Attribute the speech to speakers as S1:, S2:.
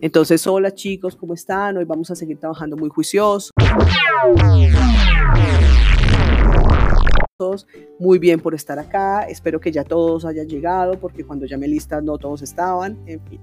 S1: Entonces, hola chicos, ¿cómo están? Hoy vamos a seguir trabajando muy juiciosos. Muy bien por estar acá. Espero que ya todos hayan llegado, porque cuando llamé lista no todos estaban. En fin.